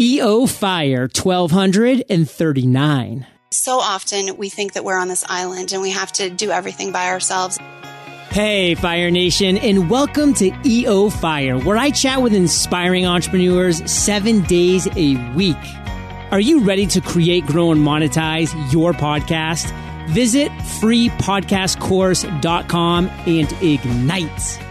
EO Fire 1239. So often we think that we're on this island and we have to do everything by ourselves. Hey, Fire Nation, and welcome to EO Fire, where I chat with inspiring entrepreneurs seven days a week. Are you ready to create, grow, and monetize your podcast? Visit freepodcastcourse.com and ignite.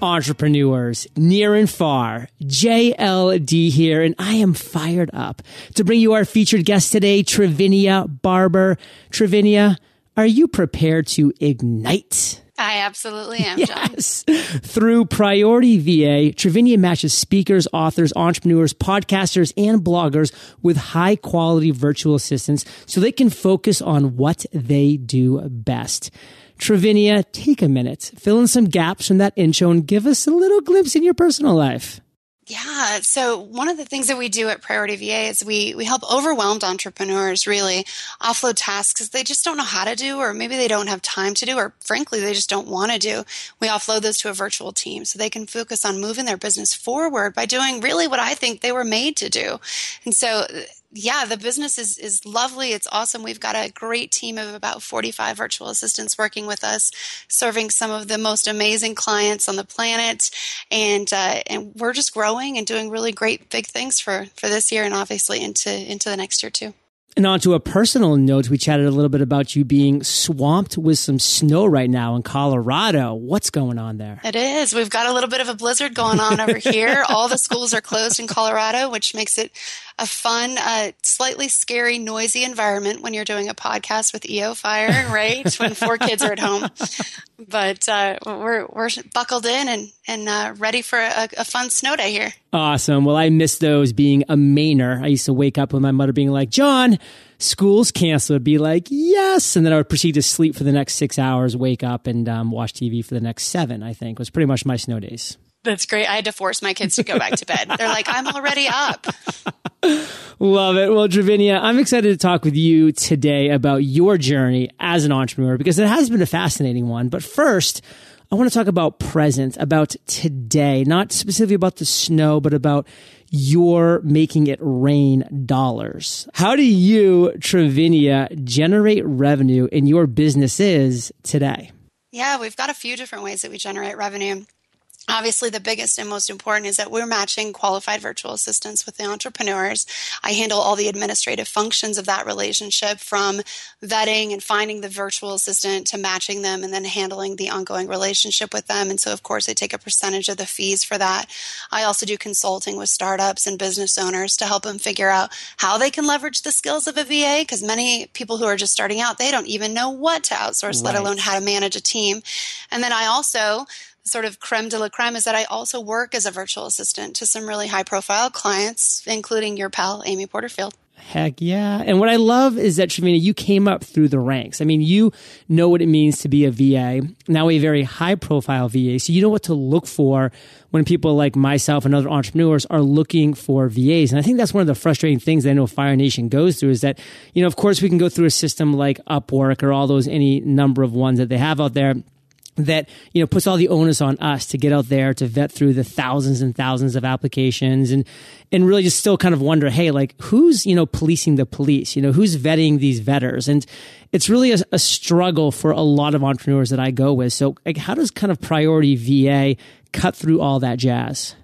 Entrepreneurs near and far. JLD here, and I am fired up to bring you our featured guest today, Trivinia Barber. Trivinia, are you prepared to ignite? I absolutely am, yes. John. Through Priority VA, Trivinia matches speakers, authors, entrepreneurs, podcasters, and bloggers with high quality virtual assistants so they can focus on what they do best. Trivinia, take a minute, fill in some gaps from that intro and give us a little glimpse in your personal life. Yeah. So one of the things that we do at Priority VA is we, we help overwhelmed entrepreneurs really offload tasks they just don't know how to do, or maybe they don't have time to do, or frankly, they just don't want to do. We offload those to a virtual team so they can focus on moving their business forward by doing really what I think they were made to do. And so yeah, the business is, is lovely. It's awesome. We've got a great team of about 45 virtual assistants working with us, serving some of the most amazing clients on the planet. And, uh, and we're just growing and doing really great big things for, for this year and obviously into, into the next year too. And on to a personal note, we chatted a little bit about you being swamped with some snow right now in Colorado. What's going on there? It is. We've got a little bit of a blizzard going on over here. All the schools are closed in Colorado, which makes it a fun, uh, slightly scary, noisy environment when you're doing a podcast with EO Fire, right? when four kids are at home. But uh, we're we're buckled in and and uh, ready for a, a, fun snow day here. Awesome. Well, I miss those being a Mainer. I used to wake up with my mother being like, "John, school's canceled." I'd be like, "Yes," and then I would proceed to sleep for the next six hours, wake up, and um, watch TV for the next seven. I think was pretty much my snow days. That's great. I had to force my kids to go back to bed. They're like, I'm already up. Love it. Well, Trivinia, I'm excited to talk with you today about your journey as an entrepreneur because it has been a fascinating one. But first, I want to talk about present, about today, not specifically about the snow, but about your making it rain dollars. How do you, Trivinia, generate revenue in your businesses today? Yeah, we've got a few different ways that we generate revenue. Obviously, the biggest and most important is that we're matching qualified virtual assistants with the entrepreneurs. I handle all the administrative functions of that relationship from vetting and finding the virtual assistant to matching them and then handling the ongoing relationship with them. And so, of course, I take a percentage of the fees for that. I also do consulting with startups and business owners to help them figure out how they can leverage the skills of a VA because many people who are just starting out, they don't even know what to outsource, right. let alone how to manage a team. And then I also sort of creme de la creme is that I also work as a virtual assistant to some really high profile clients, including your pal, Amy Porterfield. Heck yeah. And what I love is that, Trivinia, you came up through the ranks. I mean, you know what it means to be a VA, now a very high profile VA. So you know what to look for when people like myself and other entrepreneurs are looking for VAs. And I think that's one of the frustrating things that I know Fire Nation goes through is that, you know, of course we can go through a system like Upwork or all those, any number of ones that they have out there that you know puts all the onus on us to get out there to vet through the thousands and thousands of applications and and really just still kind of wonder hey like who's you know policing the police? You know who's vetting these vetters? And it's really a, a struggle for a lot of entrepreneurs that I go with. So like how does kind of priority VA cut through all that jazz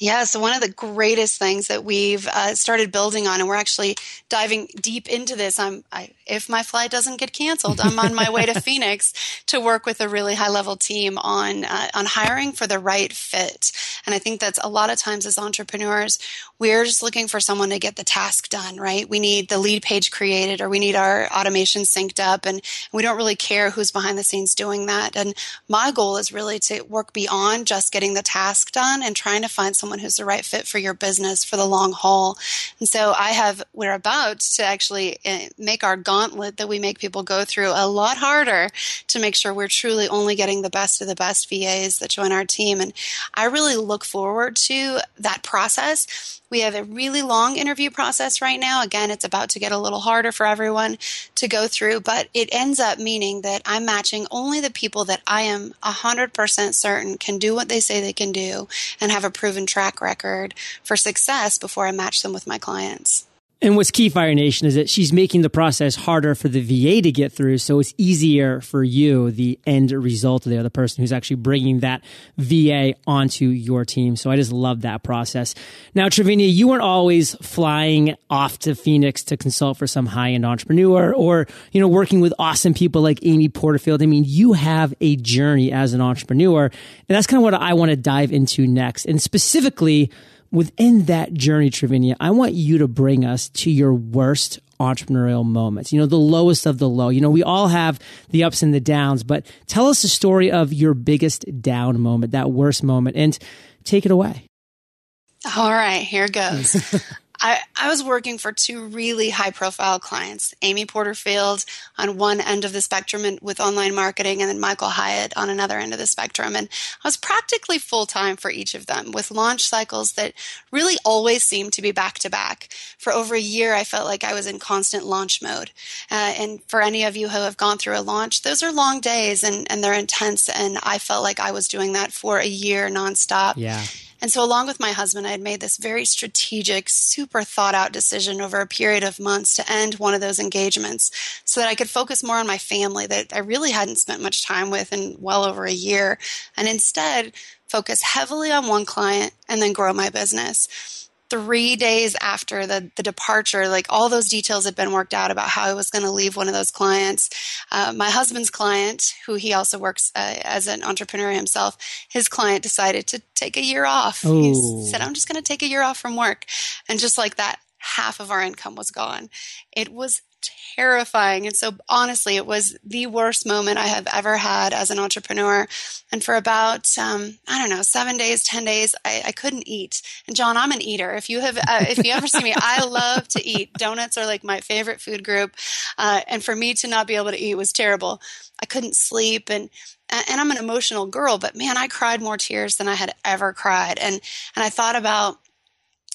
yeah, so one of the greatest things that we've uh, started building on, and we're actually diving deep into this. I'm, I, if my flight doesn't get canceled, I'm on my way to Phoenix to work with a really high level team on uh, on hiring for the right fit. And I think that's a lot of times as entrepreneurs, we're just looking for someone to get the task done. Right? We need the lead page created, or we need our automation synced up, and we don't really care who's behind the scenes doing that. And my goal is really to work beyond just getting the task done and trying to find someone who's the right fit for your business for the long haul. And so I have, we're about to actually eh, make our gauntlet that we make people go through a lot harder to make sure we're truly only getting the best of the best VAs that join our team. And I really look forward to that process We have a really long interview process right now. Again, it's about to get a little harder for everyone to go through, but it ends up meaning that I'm matching only the people that I am 100% certain can do what they say they can do and have a proven track record for success before I match them with my clients. And what's key, Fire Nation, is that she's making the process harder for the VA to get through. So it's easier for you, the end result there, the person who's actually bringing that VA onto your team. So I just love that process. Now, Trivinia, you weren't always flying off to Phoenix to consult for some high end entrepreneur or, you know, working with awesome people like Amy Porterfield. I mean, you have a journey as an entrepreneur. And that's kind of what I want to dive into next. And specifically, within that journey, Trivinia, I want you to bring us to your worst entrepreneurial moments, you know, the lowest of the low. You know, we all have the ups and the downs, but tell us the story of your biggest down moment, that worst moment, and take it away. All right, here goes. I, I was working for two really high profile clients, Amy Porterfield on one end of the spectrum and with online marketing, and then Michael Hyatt on another end of the spectrum. And I was practically full time for each of them with launch cycles that really always seemed to be back to back. For over a year, I felt like I was in constant launch mode. Uh, and for any of you who have gone through a launch, those are long days and, and they're intense. And I felt like I was doing that for a year nonstop. Yeah. And so, along with my husband, I had made this very strategic, super thought out decision over a period of months to end one of those engagements so that I could focus more on my family that I really hadn't spent much time with in well over a year, and instead focus heavily on one client and then grow my business three days after the, the departure, like all those details had been worked out about how I was going to leave one of those clients. Uh, my husband's client, who he also works uh, as an entrepreneur himself, his client decided to take a year off. Ooh. He said, I'm just going to take a year off from work. And just like that, half of our income was gone. It was terrifying. And so, honestly, it was the worst moment I have ever had as an entrepreneur. And for about, um, I don't know, seven days, 10 days, I, I, couldn't eat. And John, I'm an eater. If you have, uh, if you ever see me, I love to eat. Donuts are like my favorite food group. Uh, and for me to not be able to eat was terrible. I couldn't sleep and, and I'm an emotional girl, but man, I cried more tears than I had ever cried. And, and I thought about,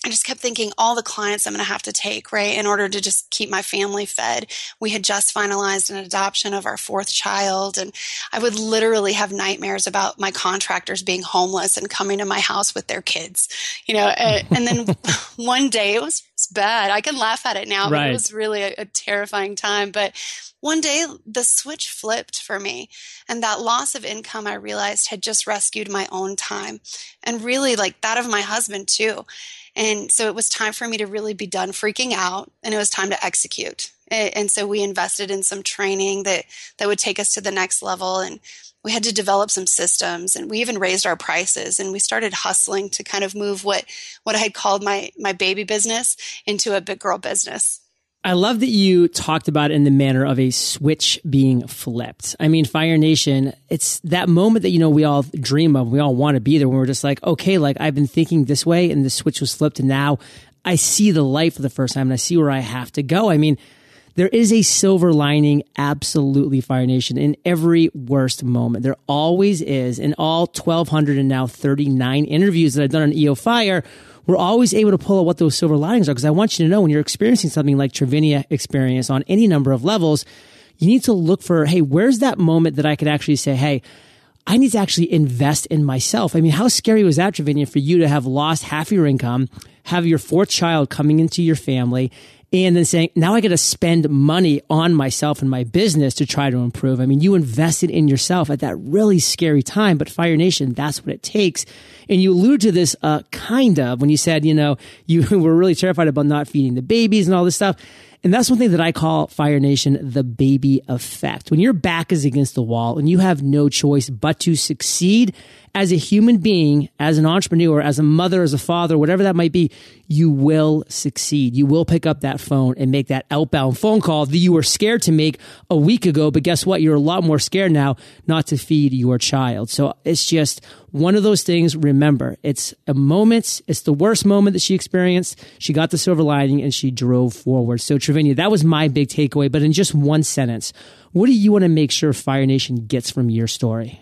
I just kept thinking all the clients I'm going to have to take, right, in order to just keep my family fed. We had just finalized an adoption of our fourth child, and I would literally have nightmares about my contractors being homeless and coming to my house with their kids, you know. And, and then one day it was, it was, bad. I can laugh at it now, right. but it was really a, a terrifying time. But one day the switch flipped for me, and that loss of income I realized had just rescued my own time, and really like that of my husband too and so it was time for me to really be done freaking out and it was time to execute. And so we invested in some training that, that would take us to the next level. And we had to develop some systems and we even raised our prices and we started hustling to kind of move what, what I had called my, my baby business into a big girl business. I love that you talked about in the manner of a switch being flipped. I mean, Fire Nation, it's that moment that, you know, we all dream of. We all want to be there when we're just like, okay, like I've been thinking this way and the switch was flipped and now I see the light for the first time and I see where I have to go. I mean, there is a silver lining, absolutely, Fire Nation, in every worst moment. There always is. In all 1,200 and now 39 interviews that I've done on EO Fire, we're always able to pull out what those silver linings are. Because I want you to know when you're experiencing something like Trivinia experience on any number of levels, you need to look for, hey, where's that moment that I could actually say, hey, I need to actually invest in myself. I mean, how scary was that, Trivinia, for you to have lost half your income, have your fourth child coming into your family, and then saying, now I got to spend money on myself and my business to try to improve. I mean, you invested in yourself at that really scary time, but Fire Nation, that's what it takes. And you alluded to this, uh, kind of when you said, you know, you were really terrified about not feeding the babies and all this stuff. And that's one thing that I call Fire Nation the baby effect. When your back is against the wall and you have no choice but to succeed as a human being, as an entrepreneur, as a mother, as a father, whatever that might be, you will succeed. You will pick up that phone and make that outbound phone call that you were scared to make a week ago. But guess what? You're a lot more scared now not to feed your child. So it's just one of those things. Remember, it's a moment. It's the worst moment that she experienced. She got the silver lining and she drove forward. So Trivinia, that was my big takeaway. But in just one sentence, what do you want to make sure Fire Nation gets from your story?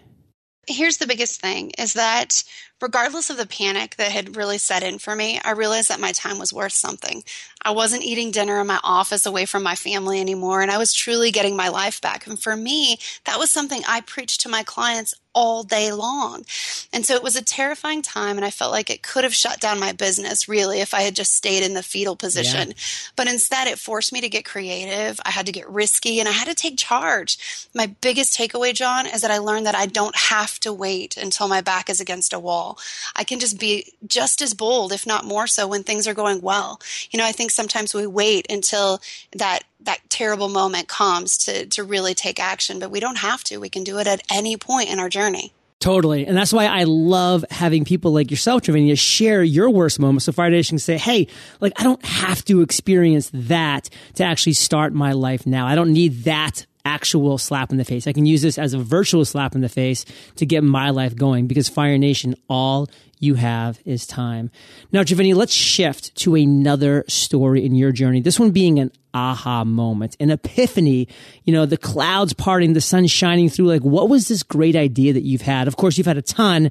Here's the biggest thing is that regardless of the panic that had really set in for me, I realized that my time was worth something. I wasn't eating dinner in my office away from my family anymore, and I was truly getting my life back. And for me, that was something I preached to my clients all day long. And so it was a terrifying time, and I felt like it could have shut down my business really if I had just stayed in the fetal position. Yeah. But instead, it forced me to get creative. I had to get risky and I had to take charge. My biggest takeaway, John, is that I learned that I don't have to wait until my back is against a wall. I can just be just as bold, if not more so, when things are going well. You know, I think sometimes we wait until that that terrible moment comes to to really take action but we don't have to we can do it at any point in our journey Totally. And that's why I love having people like yourself, Trivinia, share your worst moments. So Fire Nation can say, hey, like, I don't have to experience that to actually start my life now. I don't need that actual slap in the face. I can use this as a virtual slap in the face to get my life going because Fire Nation, all you have is time. Now, Giovanni, let's shift to another story in your journey. This one being an aha moment, an epiphany, you know, the clouds parting, the sun shining through. Like, what was this great idea that you've had? Of course, you've had a ton,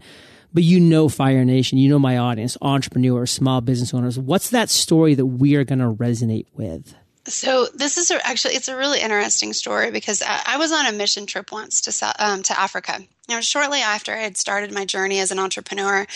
but you know Fire Nation, you know my audience, entrepreneurs, small business owners. What's that story that we are going to resonate with? So this is actually it's a really interesting story because I, was on a mission trip once to um, to Africa. Know, shortly after I had started my journey as an entrepreneur,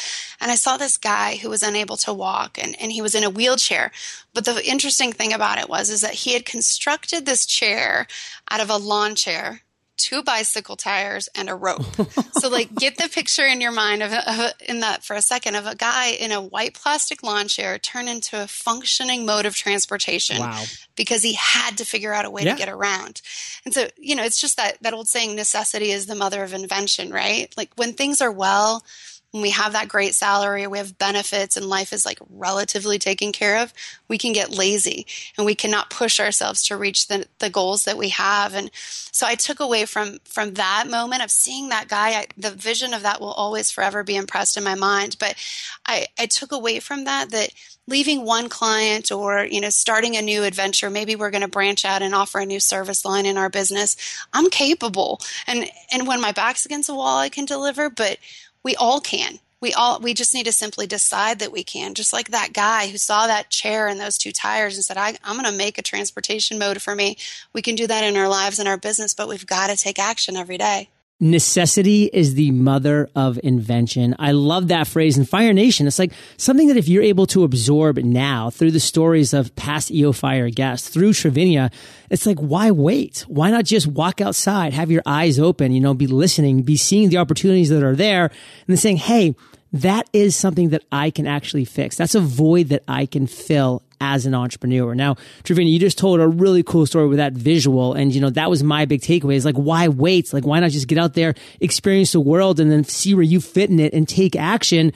and I saw this guy who was unable to walk, and, and he was in a wheelchair. But the interesting thing about it was is that he had constructed this chair out of a lawn chair two bicycle tires and a rope. so like get the picture in your mind of, of, in that for a second of a guy in a white plastic lawn chair turned into a functioning mode of transportation wow. because he had to figure out a way yeah. to get around. And so, you know, it's just that that old saying necessity is the mother of invention, right? Like when things are well, when we have that great salary, we have benefits, and life is like relatively taken care of, we can get lazy and we cannot push ourselves to reach the, the goals that we have. And so I took away from from that moment of seeing that guy, I, the vision of that will always forever be impressed in my mind. But I, I took away from that that leaving one client or you know starting a new adventure maybe we're going to branch out and offer a new service line in our business i'm capable and and when my back's against the wall i can deliver but we all can. We all we just need to simply decide that we can. Just like that guy who saw that chair and those two tires and said, I, "I'm going to make a transportation mode for me." We can do that in our lives and our business, but we've got to take action every day. Necessity is the mother of invention. I love that phrase in Fire Nation. It's like something that if you're able to absorb now through the stories of past EO Fire guests, through Trivinia, it's like, why wait? Why not just walk outside, have your eyes open, you know, be listening, be seeing the opportunities that are there and then saying, Hey, that is something that I can actually fix. That's a void that I can fill as an entrepreneur. Now, Trivinia, you just told a really cool story with that visual. And, you know, that was my big takeaway is like, why wait? Like, why not just get out there, experience the world and then see where you fit in it and take action?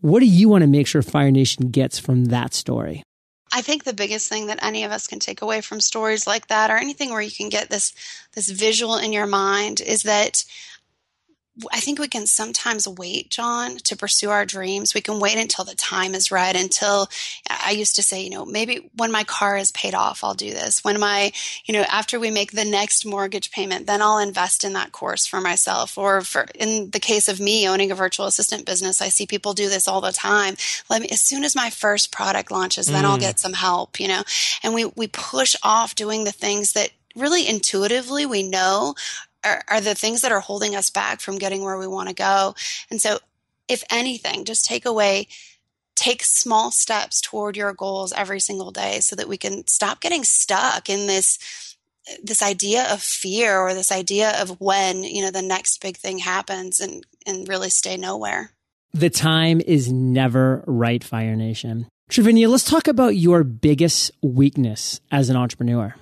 What do you want to make sure Fire Nation gets from that story? I think the biggest thing that any of us can take away from stories like that or anything where you can get this this visual in your mind is that I think we can sometimes wait, John, to pursue our dreams. We can wait until the time is right. Until I used to say, you know, maybe when my car is paid off, I'll do this. When my, you know, after we make the next mortgage payment, then I'll invest in that course for myself. Or for in the case of me owning a virtual assistant business, I see people do this all the time. Let me, as soon as my first product launches, then I'll mm. get some help, you know. And we we push off doing the things that really intuitively we know are, are the things that are holding us back from getting where we want to go. And so, if anything, just take away take small steps toward your goals every single day so that we can stop getting stuck in this this idea of fear or this idea of when you know the next big thing happens and and really stay nowhere. The time is never right fire nation. Trivinia, let's talk about your biggest weakness as an entrepreneur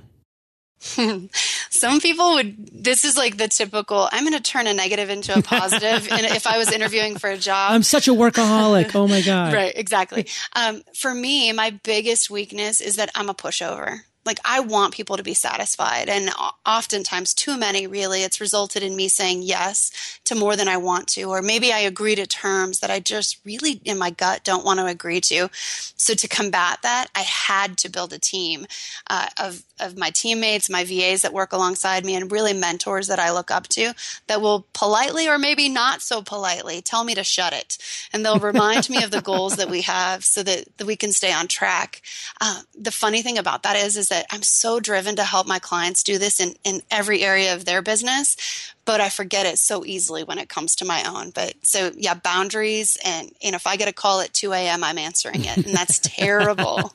Some people would, this is like the typical, I'm going to turn a negative into a positive. and if I was interviewing for a job, I'm such a workaholic. Oh my God. right, exactly. Um, for me, my biggest weakness is that I'm a pushover like I want people to be satisfied. And oftentimes, too many really, it's resulted in me saying yes to more than I want to. Or maybe I agree to terms that I just really in my gut don't want to agree to. So to combat that, I had to build a team uh, of, of my teammates, my VAs that work alongside me, and really mentors that I look up to that will politely or maybe not so politely tell me to shut it. And they'll remind me of the goals that we have so that, that we can stay on track. Uh, the funny thing about that is, is that I'm so driven to help my clients do this in, in every area of their business, but I forget it so easily when it comes to my own. But so yeah, boundaries. And, and if I get a call at 2 a.m., I'm answering it. And that's terrible.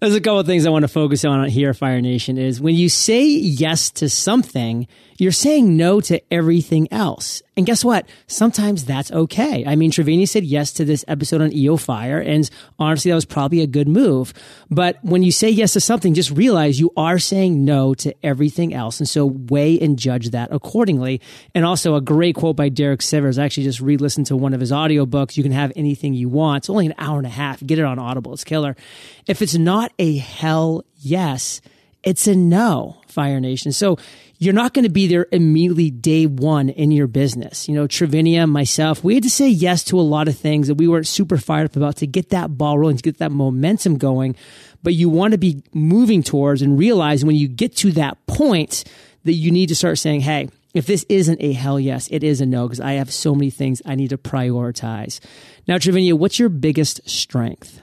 There's a couple of things I want to focus on here, Fire Nation, is when you say yes to something, you're saying no to everything else. And guess what? Sometimes that's okay. I mean, Trivinia said yes to this episode on EO Fire, and honestly, that was probably a good move. But when you say yes to something, just realize you are saying no to everything else. And so weigh and judge that accordingly. And also a great quote by Derek Sivers. I actually just re-listened to one of his audiobooks. You can have anything you want. It's only an hour and a half. Get it on Audible. It's killer. If it's not a hell yes, it's a no, Fire Nation. So you're not going to be there immediately day one in your business. You know, Trivinia, myself, we had to say yes to a lot of things that we weren't super fired up about to get that ball rolling, to get that momentum going. But you want to be moving towards and realize when you get to that point that you need to start saying, Hey, if this isn't a hell yes, it is a no because I have so many things I need to prioritize. Now, Trivinia, what's your biggest strength?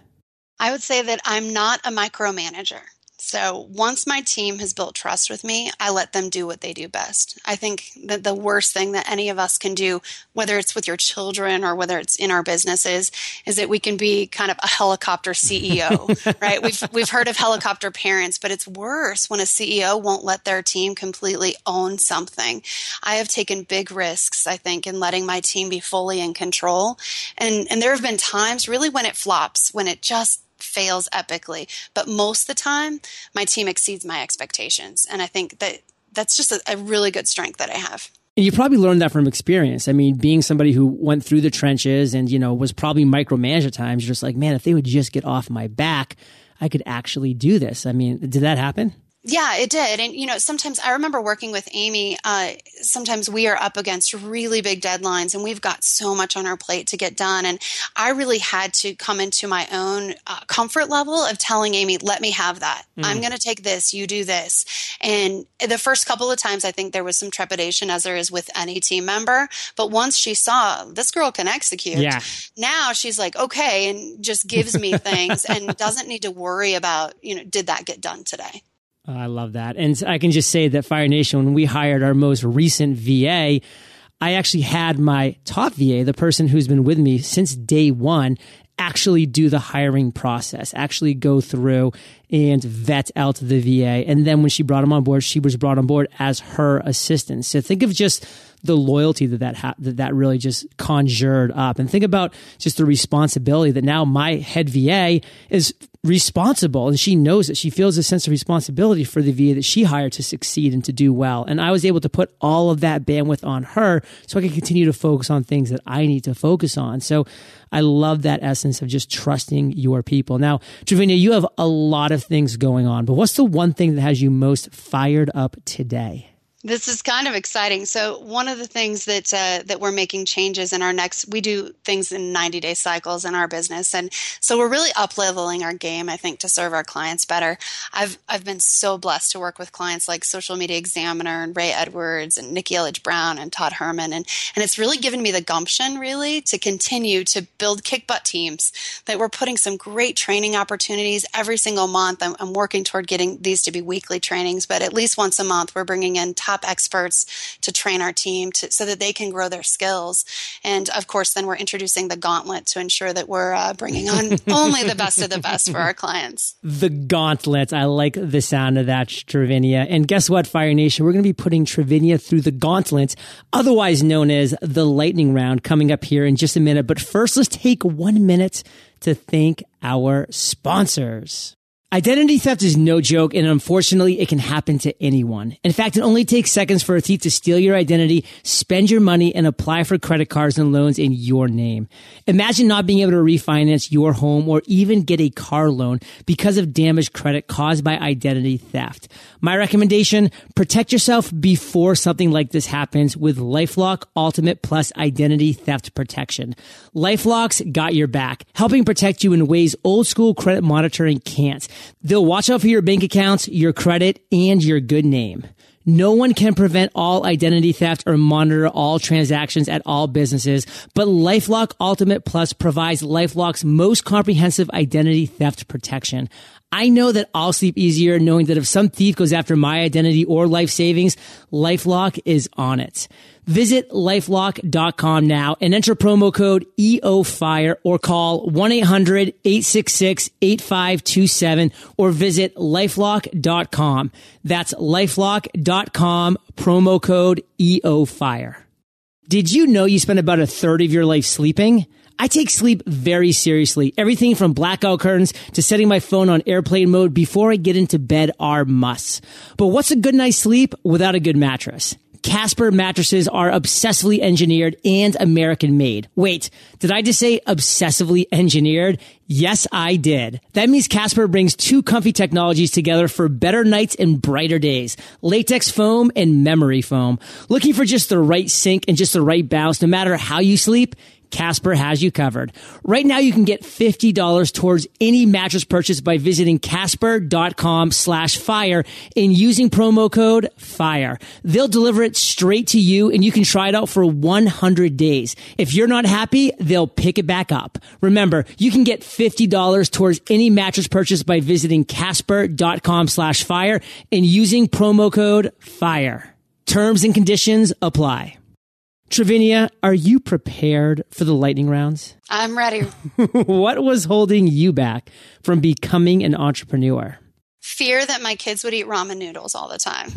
I would say that I'm not a micromanager. So once my team has built trust with me, I let them do what they do best. I think that the worst thing that any of us can do, whether it's with your children or whether it's in our businesses, is that we can be kind of a helicopter CEO, right? We've we've heard of helicopter parents, but it's worse when a CEO won't let their team completely own something. I have taken big risks, I think, in letting my team be fully in control. And and there have been times really when it flops, when it just fails epically. But most of the time, my team exceeds my expectations. And I think that that's just a, a really good strength that I have. And you probably learned that from experience. I mean, being somebody who went through the trenches and, you know, was probably micromanaged at times, you're just like, man, if they would just get off my back, I could actually do this. I mean, did that happen? Yeah, it did. And, you know, sometimes I remember working with Amy. Uh, sometimes we are up against really big deadlines and we've got so much on our plate to get done. And I really had to come into my own uh, comfort level of telling Amy, let me have that. Mm. I'm going to take this, you do this. And the first couple of times, I think there was some trepidation, as there is with any team member. But once she saw this girl can execute, yeah. now she's like, okay, and just gives me things and doesn't need to worry about, you know, did that get done today? Oh, I love that. And I can just say that Fire Nation, when we hired our most recent VA, I actually had my top VA, the person who's been with me since day one, actually do the hiring process, actually go through and vet out the VA. And then when she brought him on board, she was brought on board as her assistant. So think of just the loyalty that that, ha- that that really just conjured up. And think about just the responsibility that now my head VA is responsible and she knows it. She feels a sense of responsibility for the VA that she hired to succeed and to do well. And I was able to put all of that bandwidth on her so I could continue to focus on things that I need to focus on. So I love that essence of just trusting your people. Now, Trivinia, you have a lot of things going on, but what's the one thing that has you most fired up today? This is kind of exciting. So one of the things that uh, that we're making changes in our next, we do things in 90 day cycles in our business, and so we're really up leveling our game. I think to serve our clients better. I've I've been so blessed to work with clients like Social Media Examiner and Ray Edwards and Nikki Elledge Brown and Todd Herman, and and it's really given me the gumption really to continue to build kick butt teams. That we're putting some great training opportunities every single month. I'm, I'm working toward getting these to be weekly trainings, but at least once a month we're bringing in top top experts to train our team to, so that they can grow their skills. And of course, then we're introducing the gauntlet to ensure that we're uh, bringing on only the best of the best for our clients. The gauntlet. I like the sound of that, Trivinia. And guess what, Fire Nation? We're going to be putting Trivinia through the gauntlet, otherwise known as the lightning round, coming up here in just a minute. But first, let's take one minute to thank our sponsors. Identity theft is no joke, and unfortunately, it can happen to anyone. In fact, it only takes seconds for a thief to steal your identity, spend your money, and apply for credit cards and loans in your name. Imagine not being able to refinance your home or even get a car loan because of damaged credit caused by identity theft. My recommendation, protect yourself before something like this happens with LifeLock Ultimate Plus Identity Theft Protection. LifeLock's got your back, helping protect you in ways old school credit monitoring can't. They'll watch out for your bank accounts, your credit, and your good name. No one can prevent all identity theft or monitor all transactions at all businesses, but LifeLock Ultimate Plus provides LifeLock's most comprehensive identity theft protection. I know that I'll sleep easier knowing that if some thief goes after my identity or life savings, LifeLock is on it. Visit lifelock.com now and enter promo code EOFIRE or call 1-800-866-8527 or visit lifelock.com. That's lifelock.com promo code EOFIRE. Did you know you spend about a third of your life sleeping? I take sleep very seriously. Everything from blackout curtains to setting my phone on airplane mode before I get into bed are musts. But what's a good night's sleep without a good mattress? Casper mattresses are obsessively engineered and American made. Wait, did I just say obsessively engineered? Yes, I did. That means Casper brings two comfy technologies together for better nights and brighter days. Latex foam and memory foam. Looking for just the right sink and just the right bounce no matter how you sleep? Casper has you covered. Right now you can get $50 towards any mattress purchase by visiting casper.com slash fire and using promo code FIRE. They'll deliver it straight to you and you can try it out for 100 days. If you're not happy, they'll pick it back up. Remember, you can get $50 towards any mattress purchase by visiting casper.com slash fire and using promo code FIRE. Terms and conditions apply. Trivinia, are you prepared for the lightning rounds? I'm ready. what was holding you back from becoming an entrepreneur? Fear that my kids would eat ramen noodles all the time.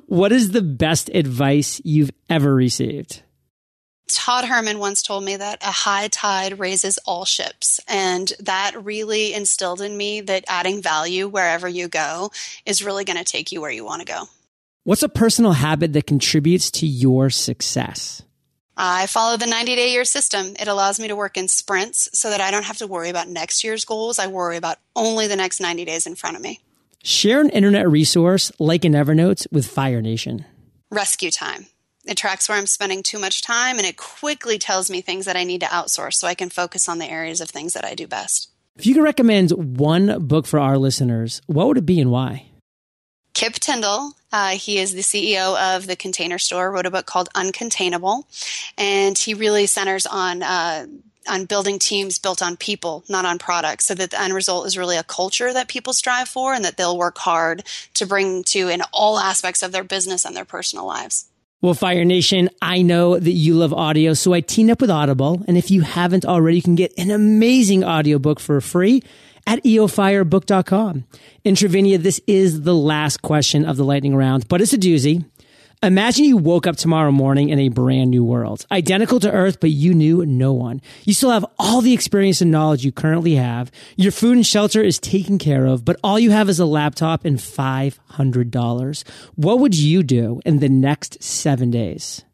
what is the best advice you've ever received? Todd Herman once told me that a high tide raises all ships. And that really instilled in me that adding value wherever you go is really going to take you where you want to go. What's a personal habit that contributes to your success? I follow the 90 day year system. It allows me to work in sprints so that I don't have to worry about next year's goals. I worry about only the next 90 days in front of me. Share an internet resource like an Evernote with Fire Nation. Rescue Time. It tracks where I'm spending too much time and it quickly tells me things that I need to outsource so I can focus on the areas of things that I do best. If you could recommend one book for our listeners, what would it be and why? Kip Tindell, uh, he is the CEO of the Container Store, wrote a book called Uncontainable, and he really centers on uh, on building teams built on people, not on products, so that the end result is really a culture that people strive for and that they'll work hard to bring to in all aspects of their business and their personal lives. Well, Fire Nation, I know that you love audio, so I teamed up with Audible. And if you haven't already, you can get an amazing audiobook for free at eofirebook.com. In Trivinia, this is the last question of the lightning round, but it's a doozy. Imagine you woke up tomorrow morning in a brand new world, identical to Earth, but you knew no one. You still have all the experience and knowledge you currently have. Your food and shelter is taken care of, but all you have is a laptop and $500. What would you do in the next seven days?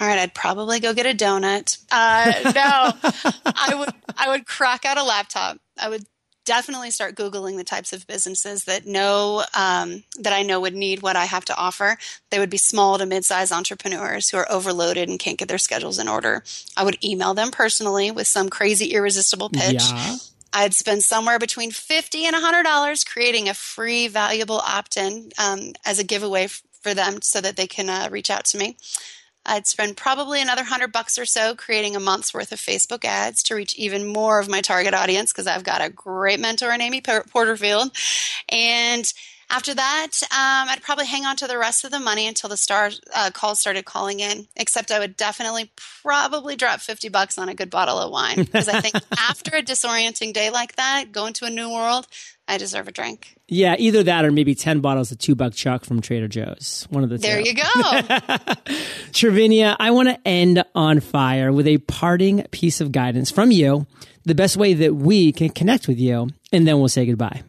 All right, I'd probably go get a donut. Uh, no, I would I would crack out a laptop. I would definitely start googling the types of businesses that know um, that I know would need what I have to offer. They would be small to mid-sized entrepreneurs who are overloaded and can't get their schedules in order. I would email them personally with some crazy irresistible pitch. Yeah. I'd spend somewhere between fifty and hundred dollars creating a free, valuable opt-in um, as a giveaway for them, so that they can uh, reach out to me. I'd spend probably another hundred bucks or so creating a month's worth of Facebook ads to reach even more of my target audience because I've got a great mentor in Amy Porterfield. And After that, um, I'd probably hang on to the rest of the money until the star uh, calls started calling in. Except I would definitely probably drop fifty bucks on a good bottle of wine because I think after a disorienting day like that, going to a new world, I deserve a drink. Yeah, either that or maybe 10 bottles of two buck chuck from Trader Joe's. One of the There two. you go. Trivinia, I want to end on fire with a parting piece of guidance from you, the best way that we can connect with you, and then we'll say goodbye.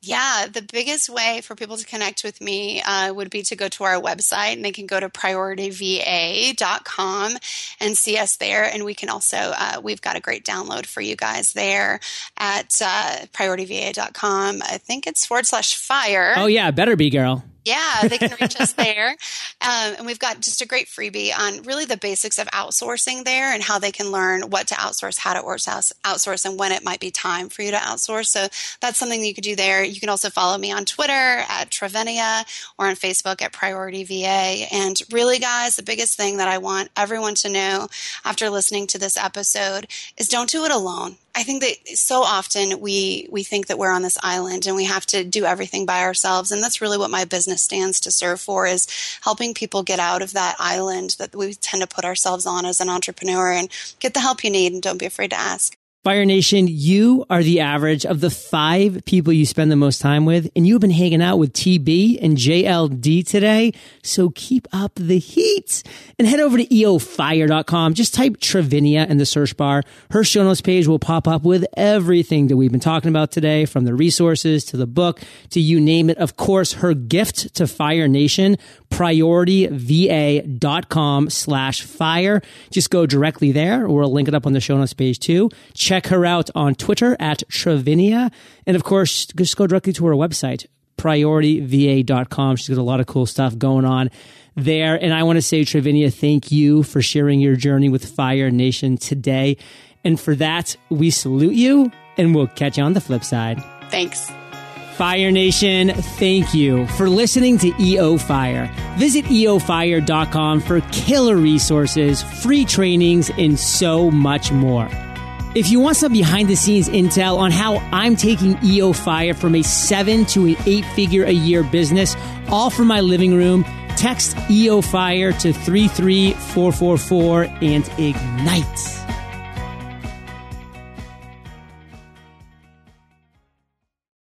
Yeah, the biggest way for people to connect with me uh, would be to go to our website and they can go to priorityva.com and see us there. And we can also, uh, we've got a great download for you guys there at uh, priorityva.com. I think it's forward slash fire. Oh, yeah, better be, girl. Yeah, they can reach us there. Um, and we've got just a great freebie on really the basics of outsourcing there and how they can learn what to outsource, how to outsource, and when it might be time for you to outsource. So that's something that you could do there. You can also follow me on Twitter at Trivinia or on Facebook at Priority VA. And really, guys, the biggest thing that I want everyone to know after listening to this episode is don't do it alone. I think that so often we we think that we're on this island and we have to do everything by ourselves and that's really what my business stands to serve for is helping people get out of that island that we tend to put ourselves on as an entrepreneur and get the help you need and don't be afraid to ask. Fire Nation, you are the average of the five people you spend the most time with, and you've been hanging out with TB and JLD today. So keep up the heat and head over to eofire.com. Just type Trivinia in the search bar. Her show notes page will pop up with everything that we've been talking about today, from the resources to the book to you name it. Of course, her gift to Fire Nation, priorityva.com slash fire. Just go directly there or we'll link it up on the show notes page too. Check her out on Twitter at Trivinia. And of course, just go directly to her website, priorityva.com. She's got a lot of cool stuff going on there. And I want to say, Trivinia, thank you for sharing your journey with Fire Nation today. And for that, we salute you and we'll catch you on the flip side. Thanks. Fire Nation, thank you for listening to EO Fire. Visit eofire.com for killer resources, free trainings, and so much more. If you want some behind the scenes intel on how I'm taking EO Fire from a seven to an eight figure a year business, all from my living room, text EO Fire to 33444 and ignite.